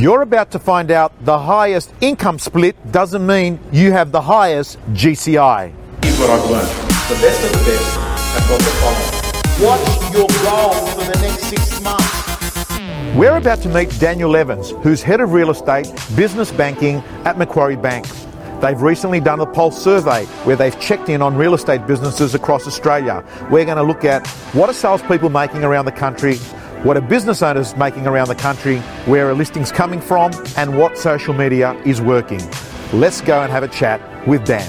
You're about to find out the highest income split doesn't mean you have the highest GCI. Here's what I've learned. The best of the best have got the following. What's your goal for the next six months? We're about to meet Daniel Evans, who's head of real estate, business banking at Macquarie Bank. They've recently done a pulse survey where they've checked in on real estate businesses across Australia. We're going to look at what are salespeople making around the country, what are business owners making around the country, where are listings coming from, and what social media is working. Let's go and have a chat with Dan.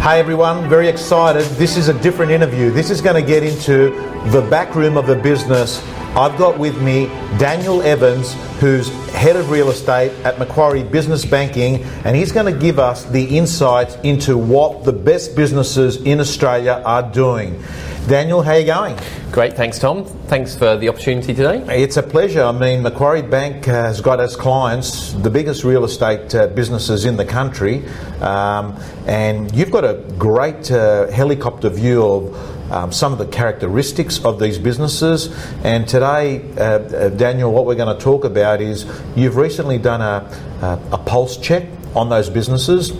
Hey everyone, very excited. This is a different interview. This is going to get into the back room of the business. I've got with me Daniel Evans, who's head of real estate at Macquarie Business Banking, and he's going to give us the insights into what the best businesses in Australia are doing. Daniel, how are you going? Great, thanks, Tom. Thanks for the opportunity today. It's a pleasure. I mean, Macquarie Bank has got as clients the biggest real estate uh, businesses in the country, um, and you've got a great uh, helicopter view of um, some of the characteristics of these businesses. And today, uh, uh Daniel, what we're going to talk about is you've recently done a, a, a pulse check on those businesses.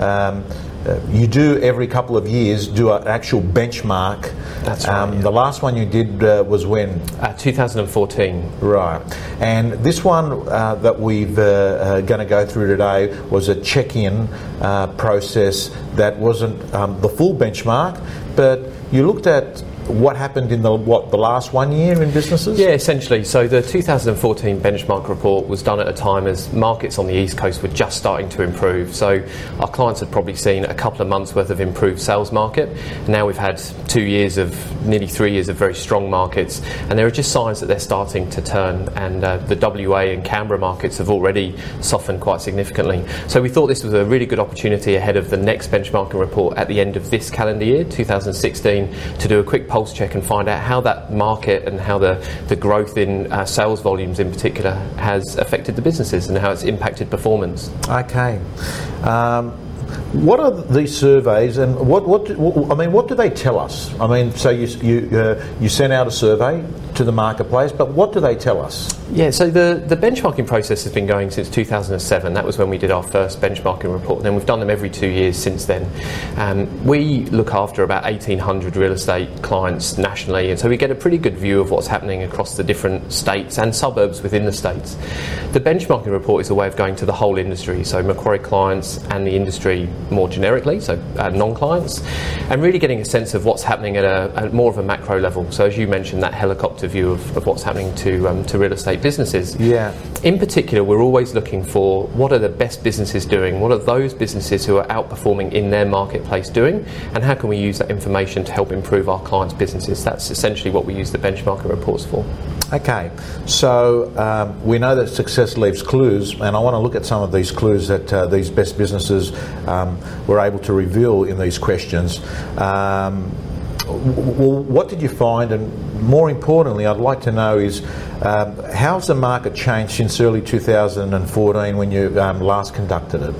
Um, uh, you do every couple of years do an actual benchmark. That's right. Um, yeah. The last one you did uh, was when? Uh, 2014. Right. And this one uh, that we're going to go through today was a check-in process that wasn't um, the full benchmark, but you looked at what happened in the what the last one year in businesses? Yeah, essentially. So the 2014 benchmark report was done at a time as markets on the east coast were just starting to improve. So our clients had probably seen a couple of months worth of improved sales market. Now we've had two years of nearly three years of very strong markets, and there are just signs that they're starting to turn. And uh, the WA and Canberra markets have already softened quite significantly. So we thought this was a really good opportunity ahead of the next benchmarking report at the end of this calendar year, 2016, to do a quick pulse check and find out how that market and how the, the growth in uh, sales volumes in particular has affected the businesses and how it's impacted performance. Okay. Um, what are these surveys, and what, what, what, I mean, what do they tell us? I mean, so you you uh, you sent out a survey to the marketplace, but what do they tell us? Yeah, so the, the benchmarking process has been going since 2007. That was when we did our first benchmarking report. And then we've done them every two years since then. Um, we look after about 1,800 real estate clients nationally, and so we get a pretty good view of what's happening across the different states and suburbs within the states. The benchmarking report is a way of going to the whole industry, so Macquarie clients and the industry more generically, so uh, non-clients, and really getting a sense of what's happening at a, at more of a macro level. So as you mentioned, that helicopter view of, of what's happening to um, to real estate businesses. Yeah. In particular, we're always looking for what are the best businesses doing, what are those businesses who are outperforming in their marketplace doing, and how can we use that information to help improve our clients' businesses. That's essentially what we use the benchmarking reports for. Okay, so um, we know that success leaves clues, and I want to look at some of these clues that uh, these best businesses um, were able to reveal in these questions. Um, well, what did you find? And more importantly, I'd like to know is um, how's the market changed since early 2014 when you um, last conducted it?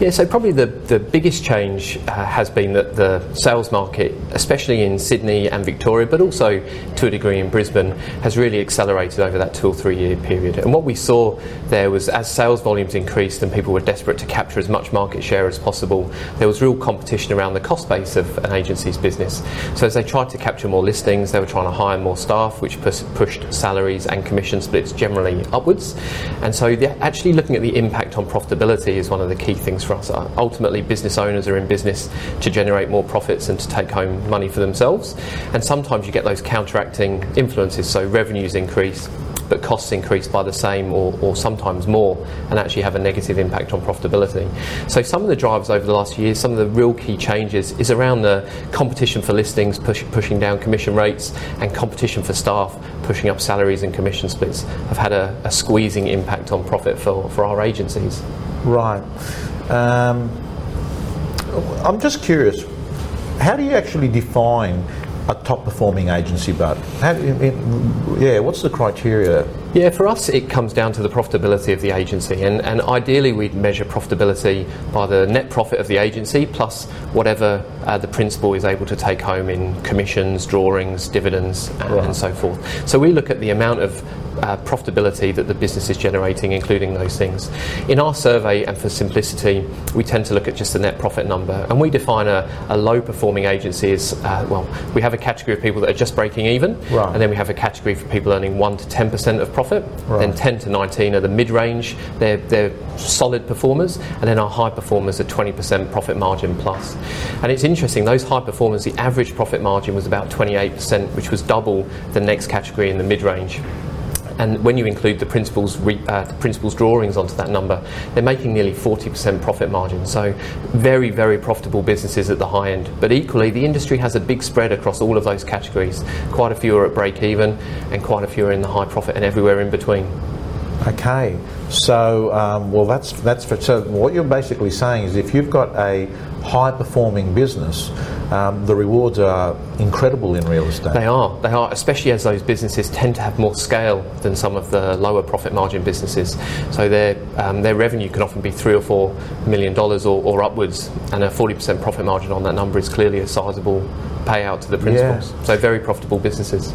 Yeah, so probably the, the biggest change uh, has been that the sales market, especially in Sydney and Victoria, but also to a degree in Brisbane, has really accelerated over that two or three year period. And what we saw there was as sales volumes increased and people were desperate to capture as much market share as possible, there was real competition around the cost base of an agency's business. So as they tried to capture more listings, they were trying to hire more staff, which pushed salaries and commission splits generally upwards. And so, actually looking at the impact on profitability is one of the key things for us. Uh, ultimately, business owners are in business to generate more profits and to take home money for themselves. And sometimes you get those counteracting influences. So, revenues increase, but costs increase by the same or, or sometimes more and actually have a negative impact on profitability. So some of the drivers over the last few years, some of the real key changes is around the competition for listings, push, pushing down commission rates, and competition for staff, pushing up salaries and commission splits, have had a, a squeezing impact on profit for, for our agencies. Right. Um, I'm just curious, how do you actually define a top performing agency, but how, yeah, what's the criteria? Yeah, for us, it comes down to the profitability of the agency, and, and ideally, we'd measure profitability by the net profit of the agency plus whatever uh, the principal is able to take home in commissions, drawings, dividends, and, right. and so forth. So we look at the amount of uh, profitability that the business is generating, including those things. In our survey, and for simplicity, we tend to look at just the net profit number, and we define a, a low performing agency as uh, well, we have a category of people that are just breaking even, right. and then we have a category for people earning 1 to 10% of profit, right. then 10 to 19 are the mid range, they're, they're solid performers, and then our high performers are 20% profit margin plus. And it's interesting, those high performers, the average profit margin was about 28%, which was double the next category in the mid range. And when you include the principal's, re, uh, the principal's drawings onto that number, they're making nearly 40% profit margin. So, very, very profitable businesses at the high end. But equally, the industry has a big spread across all of those categories. Quite a few are at break even, and quite a few are in the high profit, and everywhere in between. Okay, so um, well, that's that's for, so. What you're basically saying is, if you've got a high performing business, um, the rewards are incredible in real estate. They are. They are, especially as those businesses tend to have more scale than some of the lower profit margin businesses. So their um, their revenue can often be three or four million dollars or, or upwards, and a 40% profit margin on that number is clearly a sizable payout to the principals. Yeah. So very profitable businesses.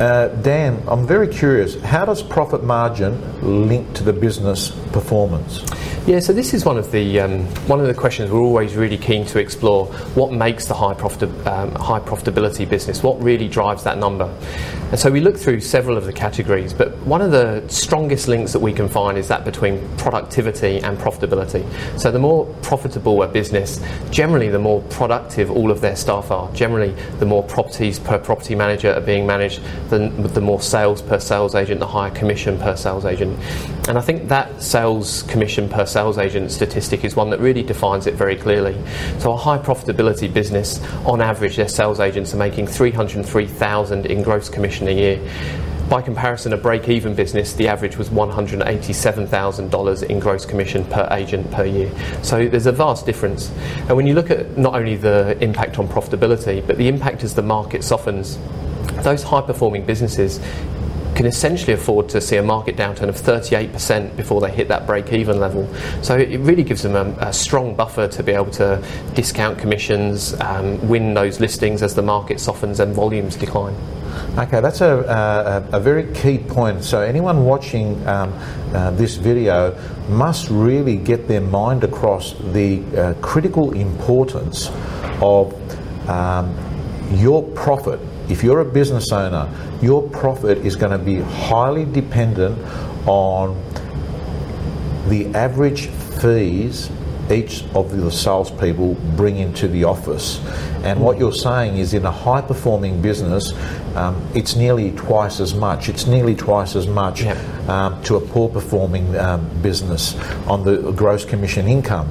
Uh, Dan, I'm very curious. How does profit margin link to the business performance? Yeah, so this is one of the um, one of the questions we're always really keen to explore. What makes the high profit um, high profitability business? What really drives that number? And so we look through several of the categories, but one of the strongest links that we can find is that between productivity and profitability. So the more profitable a business, generally the more productive all of their staff are. Generally, the more properties per property manager are being managed, the, the more sales per sales agent, the higher commission per sales agent. And I think that sales commission per sales agent statistic is one that really defines it very clearly. So a high profitability business, on average, their sales agents are making 303,000 in gross commission a year. By comparison, a break even business, the average was $187,000 in gross commission per agent per year. So there's a vast difference. And when you look at not only the impact on profitability, but the impact as the market softens, those high performing businesses can essentially afford to see a market downturn of 38% before they hit that break even level. So it really gives them a, a strong buffer to be able to discount commissions, um, win those listings as the market softens and volumes decline. Okay, that's a, a, a, very key point. So, anyone watching um, uh, this video must really get their mind across the uh, critical importance of um, your profit. If you're a business owner, your profit is going to be highly dependent on the average fees each of the salespeople bring into the office. And what you're saying is, in a high performing business, um, it's nearly twice as much. It's nearly twice as much yep. um, to a poor performing um, business on the gross commission income.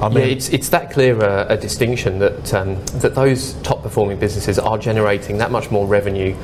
I mean, yeah, it's, it's that clear a, a distinction that um, that those top performing businesses are generating that much more revenue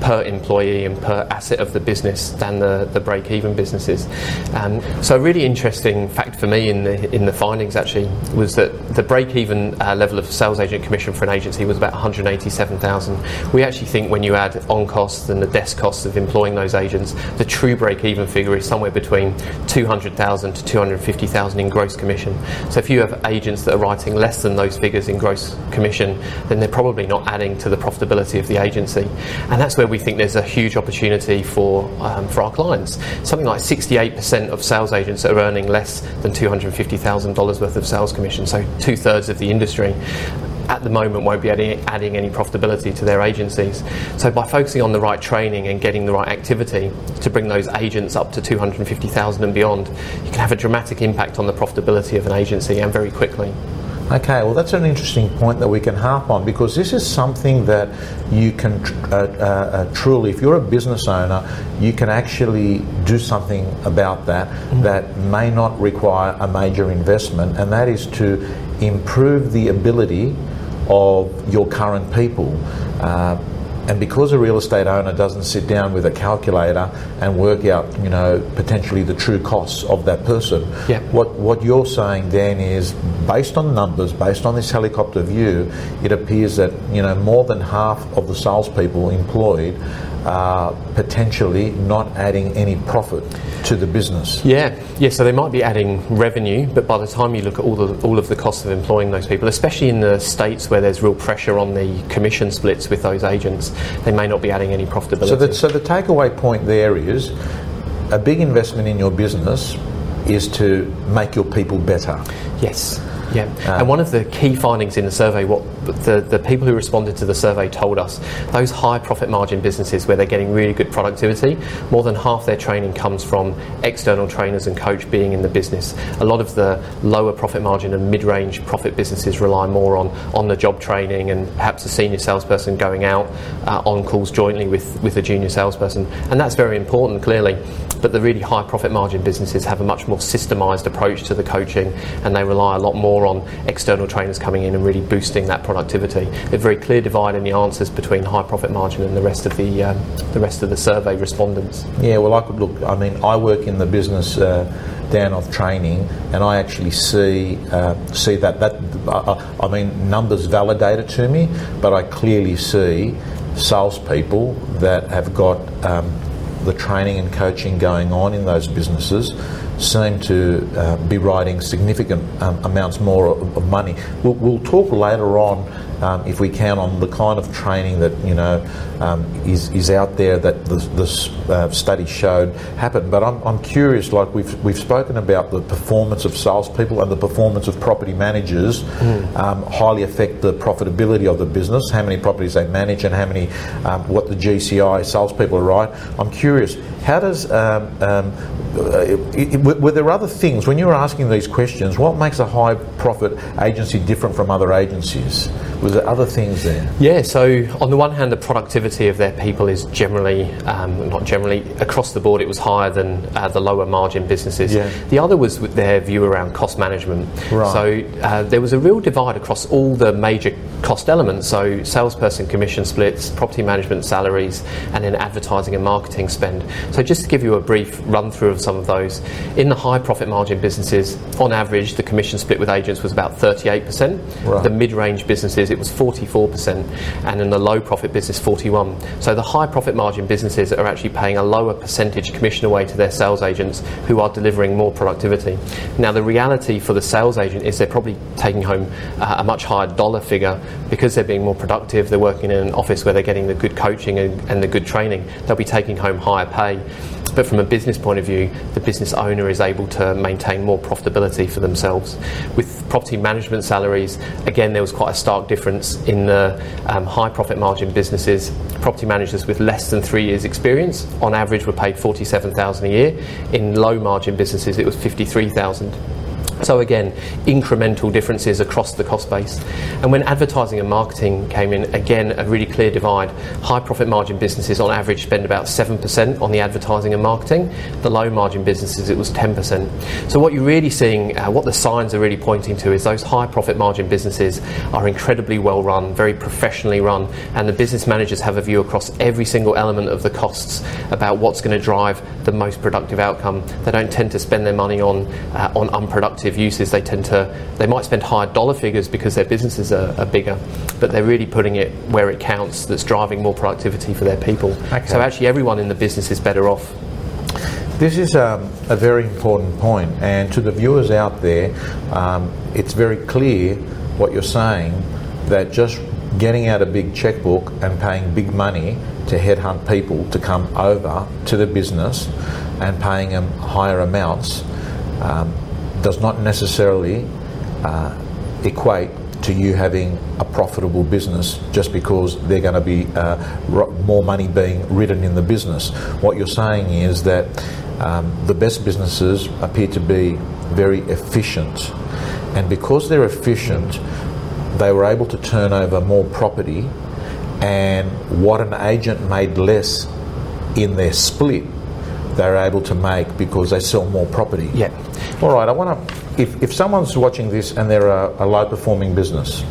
per employee and per asset of the business than the, the break even businesses. Um, so, a really interesting fact for me in the, in the findings actually was that the break even uh, level of sales agent commission for an agency was about 187,000. We actually think when you add on costs and the desk costs of employing those agents, the true break even figure is somewhere between 200,000 to 250,000 in gross commission. So, if you have agents that are writing less than those figures in gross commission, then they're probably not adding to the profitability of the agency. And that's where we think there's a huge opportunity for, um, for our clients. Something like 68% of sales agents are earning less than $250,000 worth of sales commission, so two thirds of the industry at the moment won't be adding, adding, any profitability to their agencies. So by focusing on the right training and getting the right activity to bring those agents up to 250,000 and beyond, you can have a dramatic impact on the profitability of an agency and very quickly. Okay, well, that's an interesting point that we can harp on because this is something that you can tr- uh, uh, uh, truly, if you're a business owner, you can actually do something about that mm-hmm. that may not require a major investment, and that is to improve the ability of your current people. Uh, and because a real estate owner doesn't sit down with a calculator and work out, you know, potentially the true costs of that person, yep. what what you're saying, then is based on numbers, based on this helicopter view, it appears that you know more than half of the salespeople employed are potentially not adding any profit to the business. Yeah, yeah. So they might be adding revenue, but by the time you look at all the all of the costs of employing those people, especially in the states where there's real pressure on the commission splits with those agents, they may not be adding any profitability. So the, so the takeaway point there is a big investment in your business is to make your people better. Yes. Yeah, and one of the key findings in the survey, what the, the people who responded to the survey told us, those high profit margin businesses where they're getting really good productivity, more than half their training comes from external trainers and coach being in the business. A lot of the lower profit margin and mid range profit businesses rely more on on the job training and perhaps a senior salesperson going out uh, on calls jointly with, with a junior salesperson. And that's very important, clearly. But the really high profit margin businesses have a much more systemised approach to the coaching and they rely a lot more on external trainers coming in and really boosting that productivity. A very clear divide in the answers between high profit margin and the rest of the um, the rest of the survey respondents. Yeah, well, I could look. I mean, I work in the business. Uh, down of training, and I actually see uh, see that that I, I mean numbers validate it to me, but I clearly see salespeople that have got um, the training and coaching going on in those businesses seem to uh, be writing significant um, amounts more of, of money. We'll, we'll, talk later on, um, if we can, on the kind of training that you know um, is, is out there that this, uh, study showed happened. But I'm, I'm curious, like we've we've spoken about the performance of salespeople and the performance of property managers mm. highly affect the profitability of the business, how many properties they manage, and how many um, what the GCI salespeople are right. I'm curious, how does um, Uh, it, it, were there other things when you were asking these questions? What makes a high profit agency different from other agencies? Was there other things there? Yeah. So on the one hand, the productivity of their people is generally, um, not generally, across the board, it was higher than uh, the lower margin businesses. Yeah. The other was their view around cost management. Right. So uh, there was a real divide across all the major cost elements. So salesperson commission splits, property management salaries, and then advertising and marketing spend. So just to give you a brief run through of some of those, in the high profit margin businesses, on average, the commission split with agents was about 38%. Right. The mid range businesses, it was 44%, and in the low profit business, 41. So the high profit margin businesses are actually paying a lower percentage commission away to their sales agents who are delivering more productivity. Now, the reality for the sales agent is they're probably taking home uh, a much higher dollar figure because they're being more productive, they're working in an office where they're getting the good coaching and, and the good training, they'll be taking home higher pay. But from a business point of view, the business owner is able to maintain more profitability for themselves. With property management salaries, again, there was quite a stark difference in the um, high profit margin businesses. Property managers with less than three years' experience, on average, were paid 47,000 a year. In low margin businesses, it was 53,000. So again, incremental differences across the cost base. And when advertising and marketing came in, again, a really clear divide. High profit margin businesses on average spend about 7% on the advertising and marketing. The low margin businesses, it was 10%. So what you're really seeing, uh, what the signs are really pointing to is those high profit margin businesses are incredibly well run, very professionally run, and the business managers have a view across every single element of the costs about what's going to drive the most productive outcome. They don't tend to spend their money on, uh, on unproductive uses, they tend to they might spend higher dollar figures because their businesses are, are bigger, but they're really putting it where it counts. That's driving more productivity for their people. Okay. So actually, everyone in the business is better off. This is um, a very important point, and to the viewers out there, um, it's very clear what you're saying that just getting out a big checkbook and paying big money to headhunt people to come over to the business and paying them higher amounts um, does not necessarily uh, equate to you having a profitable business just because they're going to be uh, more money being written in the business. What you're saying is that um, the best businesses appear to be very efficient, and because they're efficient, they were able to turn over more property, and what an agent made less in their split they're able to make because they sell more property. Yeah. All right, I want to, if, if someone's watching this and they're a, a low performing business,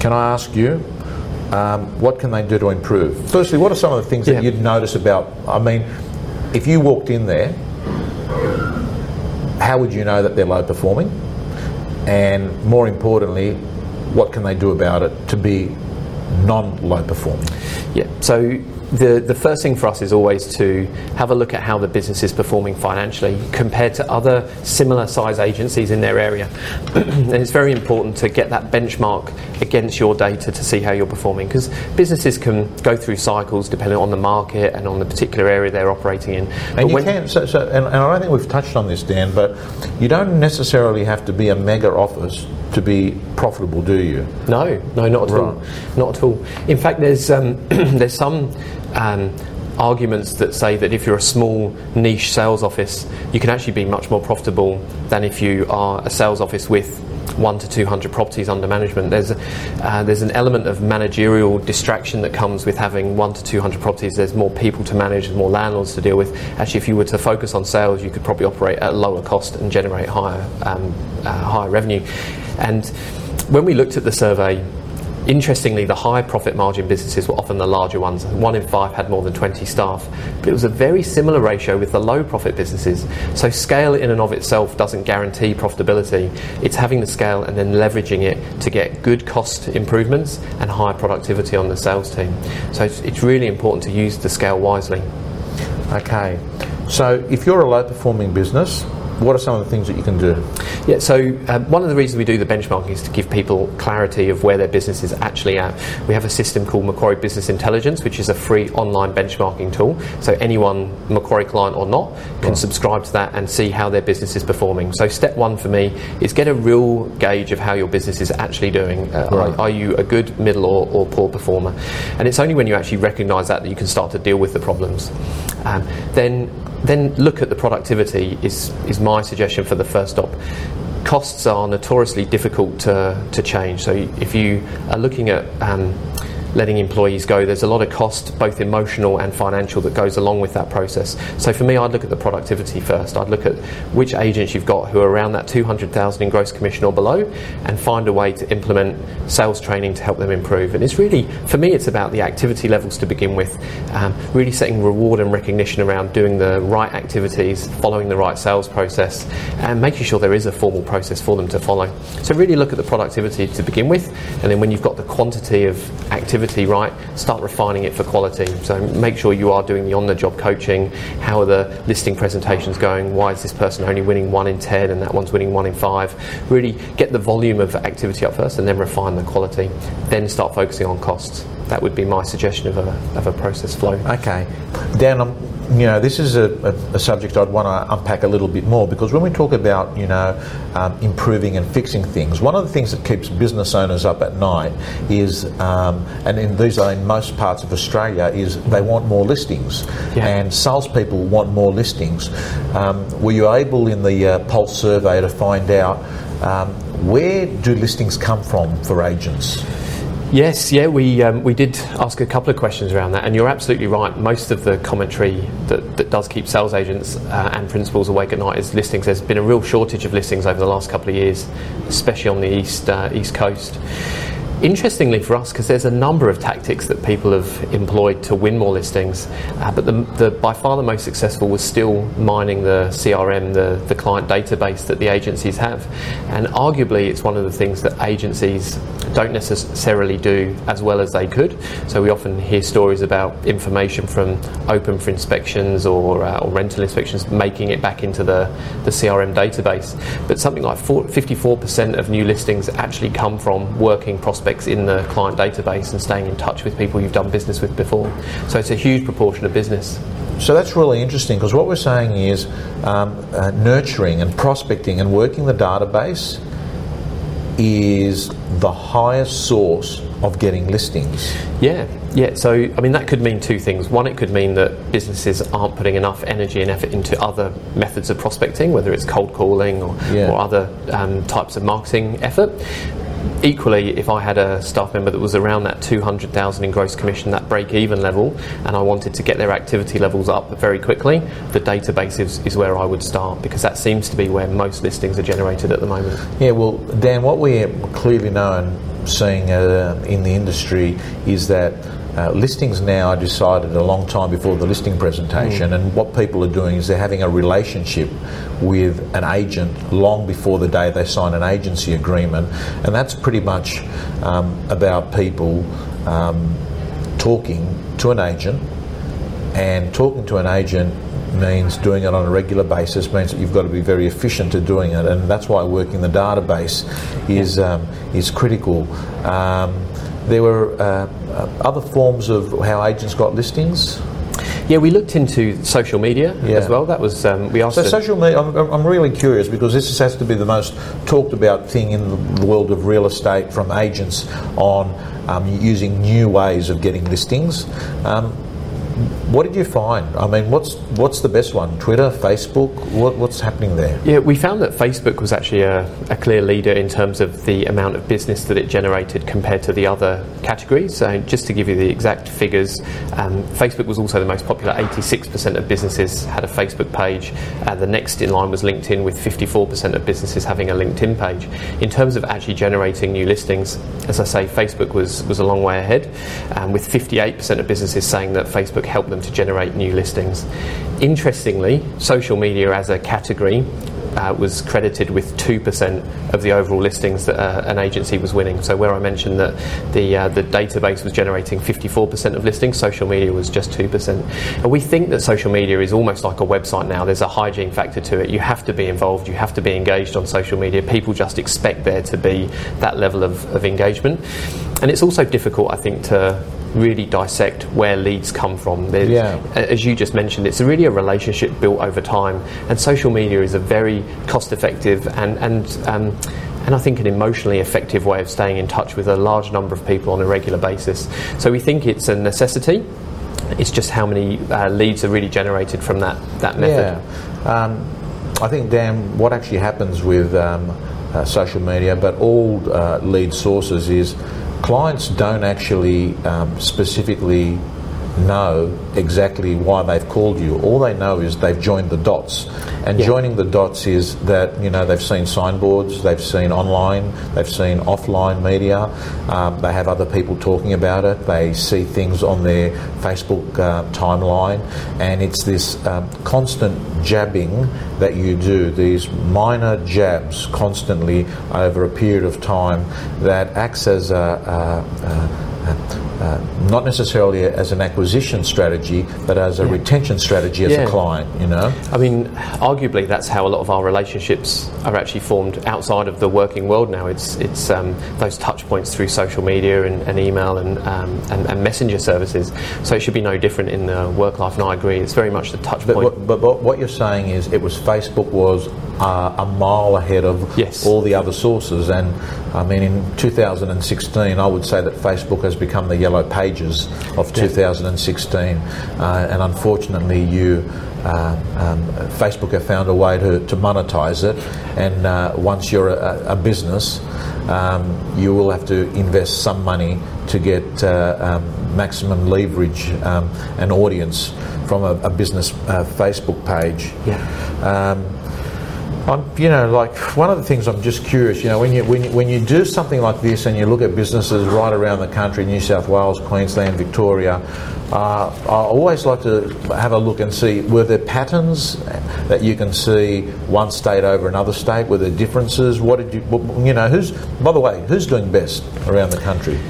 can I ask you, um, what can they do to improve? Firstly, what are some of the things yeah. that you'd notice about, I mean, if you walked in there, how would you know that they're low performing? And more importantly, what can they do about it to be non low performing? Yeah, so the, the first thing for us is always to have a look at how the business is performing financially compared to other similar size agencies in their area. and it's very important to get that benchmark against your data to see how you're performing because businesses can go through cycles depending on the market and on the particular area they're operating in. And But you can, so, so, and, and I don't think we've touched on this, Dan, but you don't necessarily have to be a mega office to be profitable, do you? No, no, not at all. Right. Not at all. In fact, there's um, there's some um, arguments that say that if you're a small niche sales office, you can actually be much more profitable than if you are a sales office with one to 200 properties under management. There's a, uh, there's an element of managerial distraction that comes with having one to 200 properties. There's more people to manage, more landlords to deal with. Actually, if you were to focus on sales, you could probably operate at lower cost and generate higher um, uh, higher revenue. And when we looked at the survey, Interestingly, the high profit margin businesses were often the larger ones. One in five had more than 20 staff. But it was a very similar ratio with the low profit businesses. So, scale in and of itself doesn't guarantee profitability. It's having the scale and then leveraging it to get good cost improvements and higher productivity on the sales team. So, it's, it's really important to use the scale wisely. Okay. So if you're a low performing business, what are some of the things that you can do? Yeah, so um, one of the reasons we do the benchmarking is to give people clarity of where their business is actually at. We have a system called Macquarie Business Intelligence, which is a free online benchmarking tool. So anyone, Macquarie client or not, can subscribe to that and see how their business is performing. So step one for me is get a real gauge of how your business is actually doing. Uh, Right. are, are you a good, middle, or, or poor performer? And it's only when you actually recognise that that you can start to deal with the problems. Um, then then look at the productivity is, is my suggestion for the first stop. Costs are notoriously difficult to, to change. So if you are looking at um, letting employees go, there's a lot of cost, both emotional and financial, that goes along with that process. So for me, I'd look at the productivity first. I'd look at which agents you've got who are around that 200,000 in gross commission or below, and find a way to implement sales training to help them improve. And it's really, for me, it's about the activity levels to begin with, um, really setting reward and recognition around doing the right activities, following the right sales process, and making sure there is a formal process for them to follow. So really look at the productivity to begin with, and then when you've got the quantity of activity right, start refining it for quality. So make sure you are doing the on-the-job coaching. How are the listing presentations going? Why is this person only winning one in ten and that one's winning one in five? Really get the volume of activity up first, and then refine the quality. Then start focusing on costs. That would be my suggestion of a, of a process flow. Okay. Dan, um, you know, this is a, a, a subject I'd want to unpack a little bit more because when we talk about, you know, um, improving and fixing things, one of the things that keeps business owners up at night is, um, and in these are in most parts of Australia, is they want more listings. Yeah. And salespeople want more listings. Um, were you able in the uh, Pulse survey to find out um, where do listings come from for agents? Yes, yeah, we, um, we did ask a couple of questions around that, and you're absolutely right. Most of the commentary that, that does keep sales agents uh, and principals awake at night is listings. There's been a real shortage of listings over the last couple of years, especially on the east uh, east coast. Interestingly for us, because there's a number of tactics that people have employed to win more listings, uh, but the, the, by far the most successful was still mining the CRM, the, the client database that the agencies have. And arguably, it's one of the things that agencies don't necessarily do as well as they could. So we often hear stories about information from open for inspections or, uh, or rental inspections making it back into the, the CRM database. But something like 4, 54% of new listings actually come from working prospects in the client database and staying in touch with people you've done business with before. So it's a huge proportion of business. So that's really interesting because what we're saying is um, uh, nurturing and prospecting and working the database is the highest source of getting listings. Yeah, yeah. So, I mean, that could mean two things. One, it could mean that businesses aren't putting enough energy and effort into other methods of prospecting, whether it's cold calling or, Yeah. or other um, types of marketing effort. Equally, if I had a staff member that was around that 200,000 in gross commission, that break even level, and I wanted to get their activity levels up very quickly, the database is, is where I would start because that seems to be where most listings are generated at the moment. Yeah, well, Dan, what we clearly know and seeing uh, in the industry is that uh, listings now are decided a long time before the listing presentation, and what people are doing is they're having a relationship with an agent long before the day they sign an agency agreement, and that's pretty much um, about people um, talking to an agent and talking to an agent means doing it on a regular basis means that you've got to be very efficient at doing it, and that's why working the database is um, is critical. Um, there were uh, other forms of how agents got listings. Yeah, we looked into social media Yeah. as well. That was um, we asked. So social media, I'm, I'm really curious because this has to be the most talked about thing in the world of real estate from agents on um, using new ways of getting listings. Um, what did you find? I mean, what's what's the best one? Twitter, Facebook? What, what's happening there? Yeah, we found that Facebook was actually a, a clear leader in terms of the amount of business that it generated compared to the other categories. So, just to give you the exact figures, um, Facebook was also the most popular. 86% of businesses had a Facebook page. Uh, the next in line was LinkedIn, with 54% of businesses having a LinkedIn page. In terms of actually generating new listings, as I say, Facebook was, was a long way ahead, um, with 58% of businesses saying that Facebook helped them to generate new listings. Interestingly, social media as a category uh, was credited with 2% of the overall listings that uh, an agency was winning. So, where I mentioned that the, uh, the database was generating 54% of listings, social media was just 2%. And we think that social media is almost like a website now. There's a hygiene factor to it. You have to be involved, you have to be engaged on social media. People just expect there to be that level of, of engagement. And it's also difficult, I think, to really dissect where leads come from. There's, Yeah. as you just mentioned, it's really a relationship built over time, and social media is a very cost-effective and and um, and I think an emotionally effective way of staying in touch with a large number of people on a regular basis. So we think it's a necessity. It's just how many uh, leads are really generated from that that method. Yeah. Um, I think, Dan, what actually happens with um, uh, social media, but all uh, lead sources, is clients don't actually um, specifically know exactly why they've called you. All they know is they've joined the dots. And Yeah. joining the dots is that, you know, they've seen signboards, they've seen online, they've seen offline media, um, they have other people talking about it, they see things on their Facebook uh, timeline, and it's this um, constant jabbing that you do, these minor jabs constantly over a period of time that acts as a, a, a uh, not necessarily as an acquisition strategy, but as a retention strategy as Yeah. a client. You know, I mean, arguably, that's how a lot of our relationships are actually formed outside of the working world now. It's it's um, those touch points through social media and, and email and, um, and and messenger services. So it should be no different in the work life. And I agree, it's very much the touch but point. what, but what you're saying is it was Facebook was uh, a mile ahead of Yes. all the other sources, and I mean in 2016, I would say that Facebook has become the yellow pages of 2016, uh, and unfortunately, you. Uh, um, Facebook have found a way to, to monetize it, and uh, once you're a, a business, um, you will have to invest some money to get uh, um, maximum leverage um, and audience from a, a business uh, Facebook page. Yeah. I'm, you know, like one of the things I'm just curious. You know, when you when you, when you do something like this and you look at businesses right around the country, New South Wales, Queensland, Victoria, uh, I always like to have a look and see were there patterns that you can see one state over another state? Were there differences? What did you, you know, who's by the way, who's doing best around the country?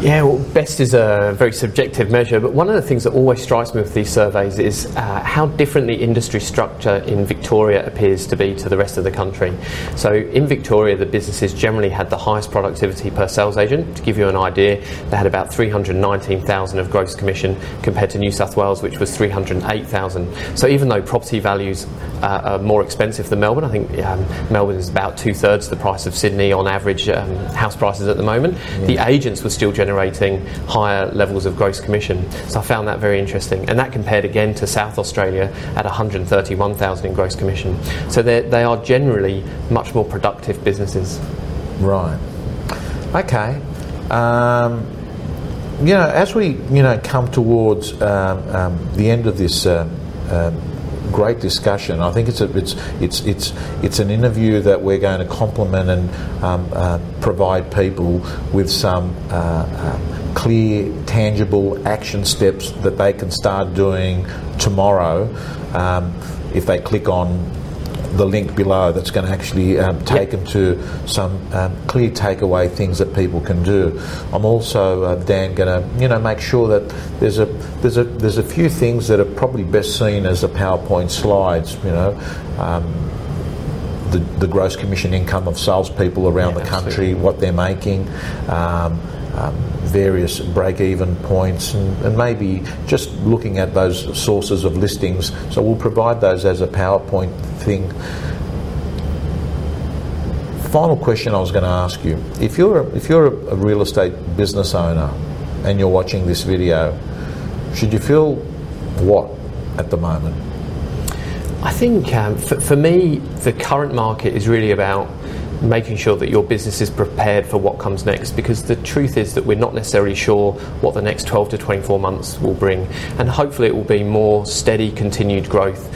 Yeah, well, best is a very subjective measure, but one of the things that always strikes me with these surveys is uh, how different the industry structure in Victoria appears to be to the rest of the country. So, in Victoria, the businesses generally had the highest productivity per sales agent. To give you an idea, they had about 319,000 of gross commission compared to New South Wales, which was 308,000. So, even though property values uh, are more expensive than Melbourne, I think um, Melbourne is about two thirds the price of Sydney on average um, house prices at the moment. The agents were still generating higher levels of gross commission. So I found that very interesting. And that compared again to South Australia at 131,000 in gross commission. So they're- generally much more productive businesses. Right. Okay. Um, you know, as we you know come towards um, um, the end of this um, um, great discussion, I think it's a, it's it's it's it's an interview that we're going to complement and um, uh, provide people with some. Uh, um, Clear, tangible action steps that they can start doing tomorrow um, if they click on the link below that's going to actually um, take them to some um, clear takeaway things that people can do. I'm also uh, Dan going to you know make sure that there's a there's a there's a few things that are probably best seen as the PowerPoint slides. You know. Um, the, the, gross commission income of salespeople around yeah, the country, absolutely. what they're making, um, um, various break-even points, and, and, maybe just looking at those sources of listings. So we'll provide those as a PowerPoint thing. Final question I was going to ask you: If you're a, if you're a real estate business owner and you're watching this video, should you feel what at the moment? I think um, for, for me, the current market is really about making sure that your business is prepared for what comes next because the truth is that we're not necessarily sure what the next 12 to 24 months will bring. And hopefully it will be more steady continued growth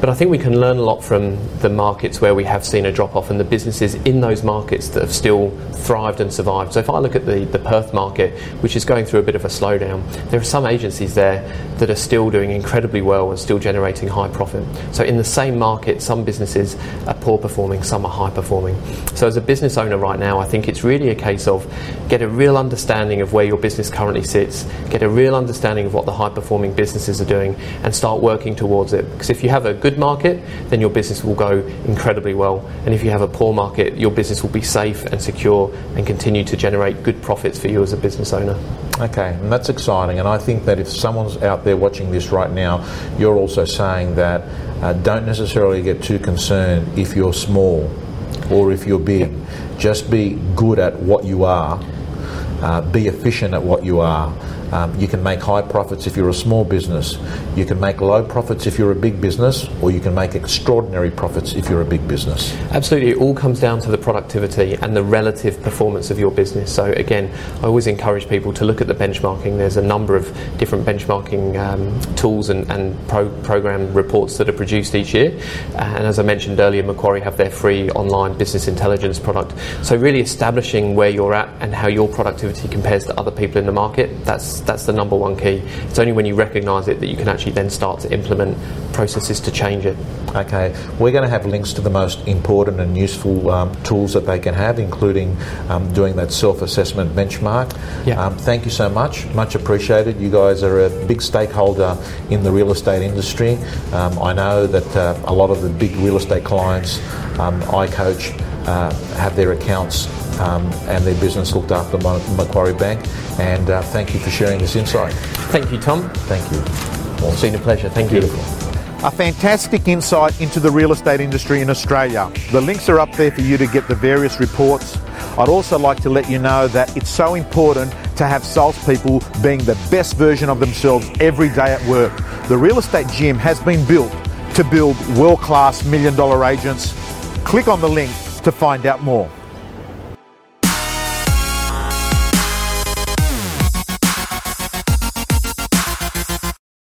but I think we can learn a lot from the markets where we have seen a drop off and the businesses in those markets that have still thrived and survived. So if I look at the, the Perth market, which is going through a bit of a slowdown, there are some agencies there that are still doing incredibly well and still generating high profit. So in the same market, some businesses are poor performing, some are high performing. So as a business owner right now, I think it's really a case of get a real understanding of where your business currently sits, get a real understanding of what the high performing businesses are doing, and start working towards it. Because if you have a good good market, then your business will go incredibly well. And if you have a poor market, your business will be safe and secure and continue to generate good profits for you as a business owner. Okay, and that's exciting. And I think that if someone's out there watching this right now, you're also saying that uh, don't necessarily get too concerned if you're small or if you're big. Just be good at what you are, uh, be efficient at what you are. Um, you can make high profits if you're a small business. You can make low profits if you're a big business, or you can make extraordinary profits if you're a big business. Absolutely. It all comes down to the productivity and the relative performance of your business. So, again, I always encourage people to look at the benchmarking. There's a number of different benchmarking um, tools and, and pro- program reports that are produced each year. And as I mentioned earlier, Macquarie have their free online business intelligence product. So, really establishing where you're at and how your productivity compares to other people in the market, that's that's the number one key. It's only when you recognise it that you can actually then start to implement processes to change it. Okay, we're going to have links to the most important and useful um, tools that they can have, including um, doing that self-assessment benchmark. Yeah. Um, thank you so much, much appreciated. You guys are a big stakeholder in the real estate industry. Um, I know that uh, a lot of the big real estate clients um, I coach uh, have their accounts um, and their business looked after by Macquarie Bank. And uh, thank you for sharing this insight. Thank you, Tom. Thank you. Awesome. It's been a pleasure. Thank Beautiful. you. A fantastic insight into the real estate industry in Australia. The links are up there for you to get the various reports. I'd also like to let you know that it's so important to have salespeople being the best version of themselves every day at work. The real estate gym has been built to build world class million dollar agents. Click on the link to find out more.